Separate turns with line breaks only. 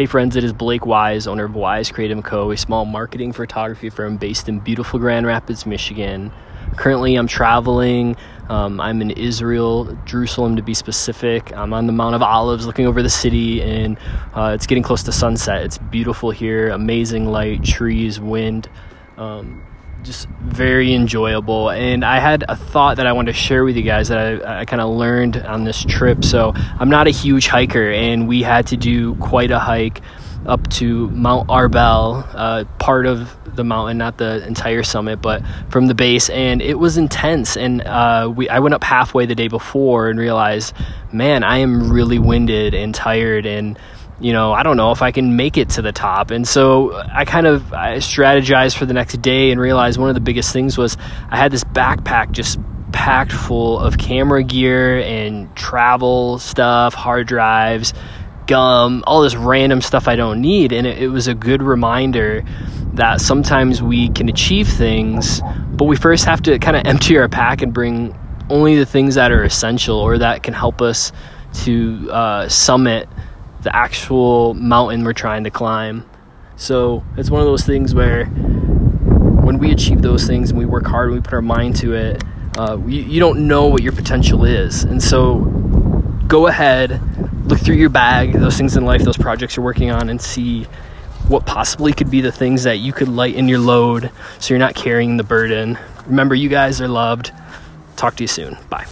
Hey friends, it is Blake Wise, owner of Wise Creative Co., a small marketing photography firm based in beautiful Grand Rapids, Michigan. Currently, I'm traveling. Um, I'm in Israel, Jerusalem to be specific. I'm on the Mount of Olives looking over the city, and uh, it's getting close to sunset. It's beautiful here, amazing light, trees, wind. Um, just very enjoyable. And I had a thought that I wanted to share with you guys that I, I kind of learned on this trip. So I'm not a huge hiker, and we had to do quite a hike up to Mount Arbel, uh, part of the mountain, not the entire summit, but from the base, and it was intense. And uh, we, I went up halfway the day before and realized, man, I am really winded and tired, and you know, I don't know if I can make it to the top. And so I kind of I strategized for the next day and realized one of the biggest things was I had this backpack just packed full of camera gear and travel stuff, hard drives, gum, all this random stuff I don't need. And it, it was a good reminder that sometimes we can achieve things, but we first have to kind of empty our pack and bring only the things that are essential or that can help us to uh, summit the actual mountain we're trying to climb. So it's one of those things where when we achieve those things and we work hard and we put our mind to it, uh, you, you don't know what your potential is. And so go ahead, look through your bag, those things in life, those projects you're working on, and see what possibly could be the things that you could lighten your load so you're not carrying the burden. Remember, you guys are loved. Talk to you soon. Bye.